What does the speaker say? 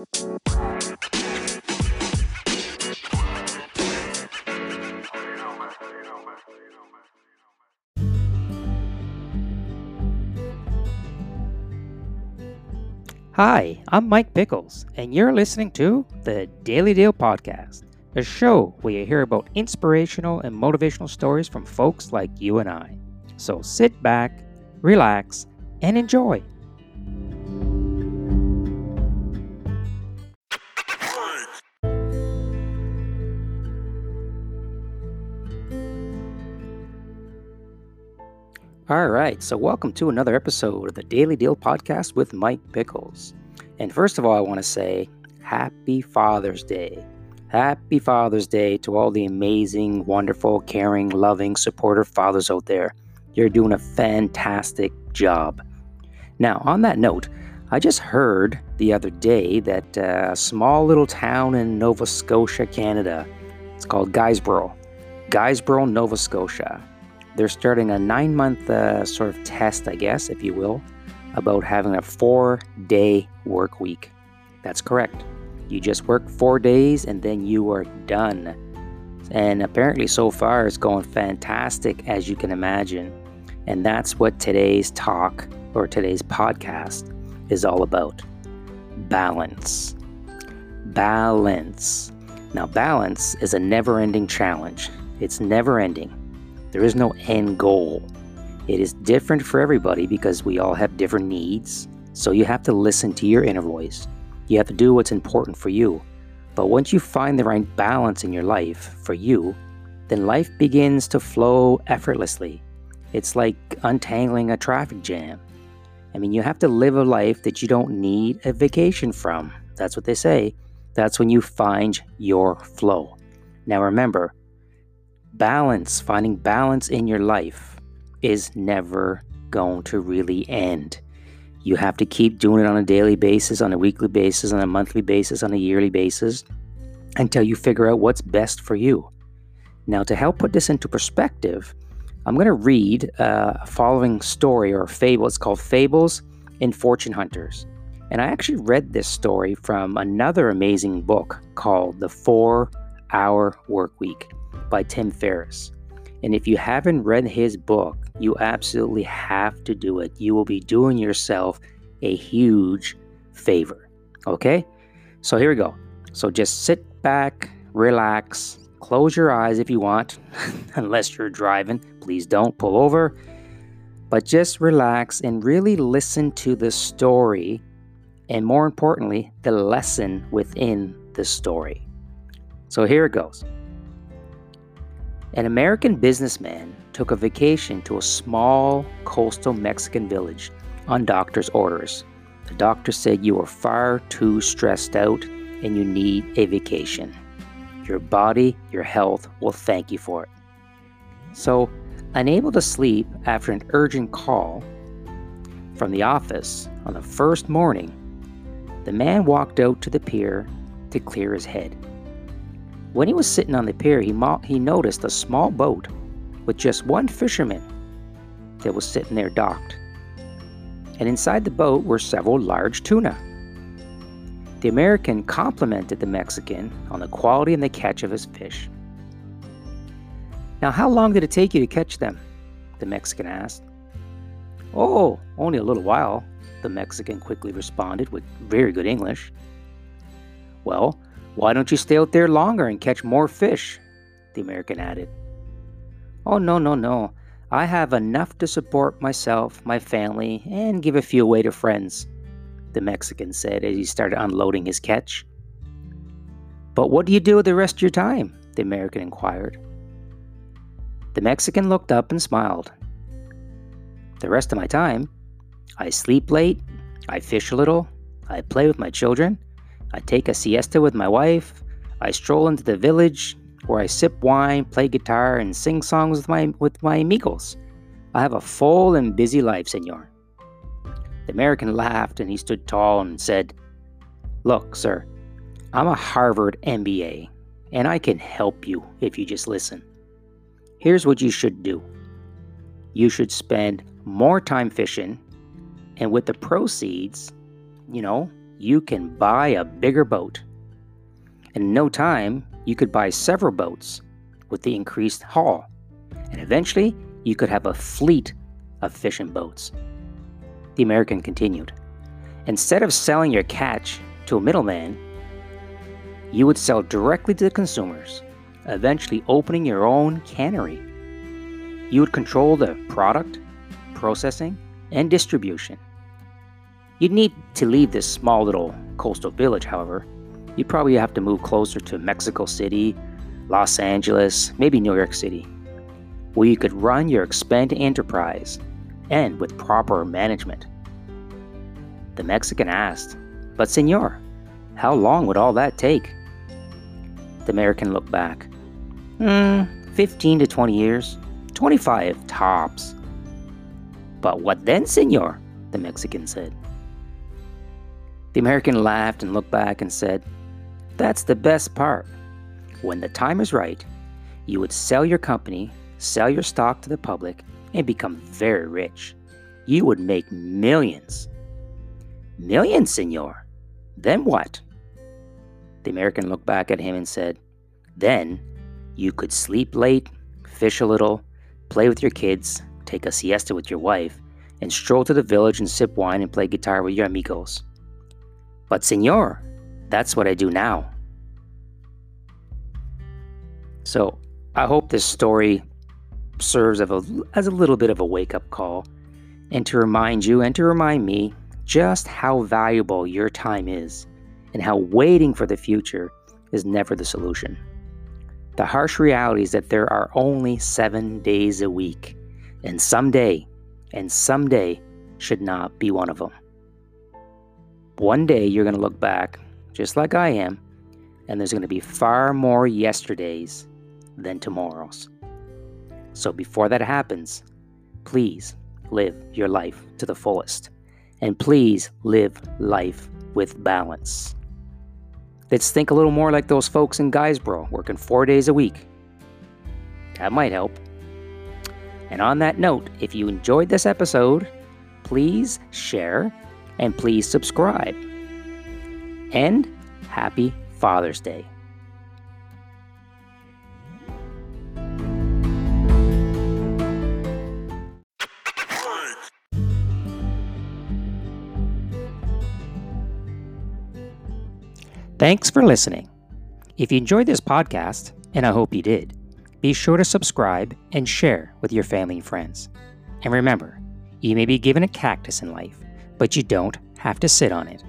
Hi, I'm Mike Pickles, and you're listening to the Daily Deal Podcast, a show where you hear about inspirational and motivational stories from folks like you and I. So sit back, relax, and enjoy. All right, so welcome to another episode of the Daily Deal Podcast with Mike Pickles. And first of all, I want to say Happy Father's Day. Happy Father's Day to all the amazing, wonderful, caring, loving, supportive fathers out there. You're doing a fantastic job. Now, on that note, I just heard the other day that uh, a small little town in Nova Scotia, Canada, it's called Guysborough, Guysborough, Nova Scotia they're starting a nine month uh, sort of test, I guess, if you will, about having a four day work week. That's correct. You just work four days and then you are done. And apparently, so far, it's going fantastic, as you can imagine. And that's what today's talk or today's podcast is all about balance. Balance. Now, balance is a never ending challenge, it's never ending. There is no end goal. It is different for everybody because we all have different needs. So you have to listen to your inner voice. You have to do what's important for you. But once you find the right balance in your life for you, then life begins to flow effortlessly. It's like untangling a traffic jam. I mean, you have to live a life that you don't need a vacation from. That's what they say. That's when you find your flow. Now, remember, balance, finding balance in your life is never going to really end. You have to keep doing it on a daily basis, on a weekly basis, on a monthly basis, on a yearly basis until you figure out what's best for you. Now, to help put this into perspective, I'm going to read uh, a following story or fable. It's called Fables in Fortune Hunters. And I actually read this story from another amazing book called The Four Hour Work Week by Tim Ferriss. And if you haven't read his book, you absolutely have to do it. You will be doing yourself a huge favor. Okay? So here we go. So just sit back, relax, close your eyes if you want, unless you're driving. Please don't pull over. But just relax and really listen to the story, and more importantly, the lesson within the story. So here it goes. An American businessman took a vacation to a small coastal Mexican village on doctor's orders. The doctor said you are far too stressed out and you need a vacation. Your body, your health will thank you for it. So, unable to sleep after an urgent call from the office on the first morning, the man walked out to the pier to clear his head. When he was sitting on the pier, he, mo- he noticed a small boat with just one fisherman that was sitting there docked. And inside the boat were several large tuna. The American complimented the Mexican on the quality and the catch of his fish. Now, how long did it take you to catch them? The Mexican asked. Oh, only a little while, the Mexican quickly responded with very good English. Well, why don't you stay out there longer and catch more fish? The American added. Oh, no, no, no. I have enough to support myself, my family, and give a few away to friends, the Mexican said as he started unloading his catch. But what do you do with the rest of your time? the American inquired. The Mexican looked up and smiled. The rest of my time, I sleep late, I fish a little, I play with my children, I take a siesta with my wife. I stroll into the village where I sip wine, play guitar, and sing songs with my with my amigos. I have a full and busy life, senor. The American laughed and he stood tall and said, Look, sir, I'm a Harvard MBA, and I can help you if you just listen. Here's what you should do you should spend more time fishing, and with the proceeds, you know, you can buy a bigger boat. In no time, you could buy several boats with the increased haul, and eventually, you could have a fleet of fishing boats. The American continued Instead of selling your catch to a middleman, you would sell directly to the consumers, eventually opening your own cannery. You would control the product, processing, and distribution. You'd need to leave this small little coastal village, however. You'd probably have to move closer to Mexico City, Los Angeles, maybe New York City, where you could run your expanded enterprise and with proper management. The Mexican asked, But, senor, how long would all that take? The American looked back. Hmm, 15 to 20 years. 25 tops. But what then, senor? The Mexican said. The American laughed and looked back and said, That's the best part. When the time is right, you would sell your company, sell your stock to the public, and become very rich. You would make millions. Millions, senor. Then what? The American looked back at him and said, Then you could sleep late, fish a little, play with your kids, take a siesta with your wife, and stroll to the village and sip wine and play guitar with your amigos. But, senor, that's what I do now. So, I hope this story serves as a, as a little bit of a wake up call and to remind you and to remind me just how valuable your time is and how waiting for the future is never the solution. The harsh reality is that there are only seven days a week, and someday, and someday should not be one of them. One day you're going to look back, just like I am, and there's going to be far more yesterdays than tomorrows. So before that happens, please live your life to the fullest. And please live life with balance. Let's think a little more like those folks in Guysborough working four days a week. That might help. And on that note, if you enjoyed this episode, please share and please subscribe. And happy Father's Day. Thanks for listening. If you enjoyed this podcast, and I hope you did, be sure to subscribe and share with your family and friends. And remember, you may be given a cactus in life, but you don't have to sit on it.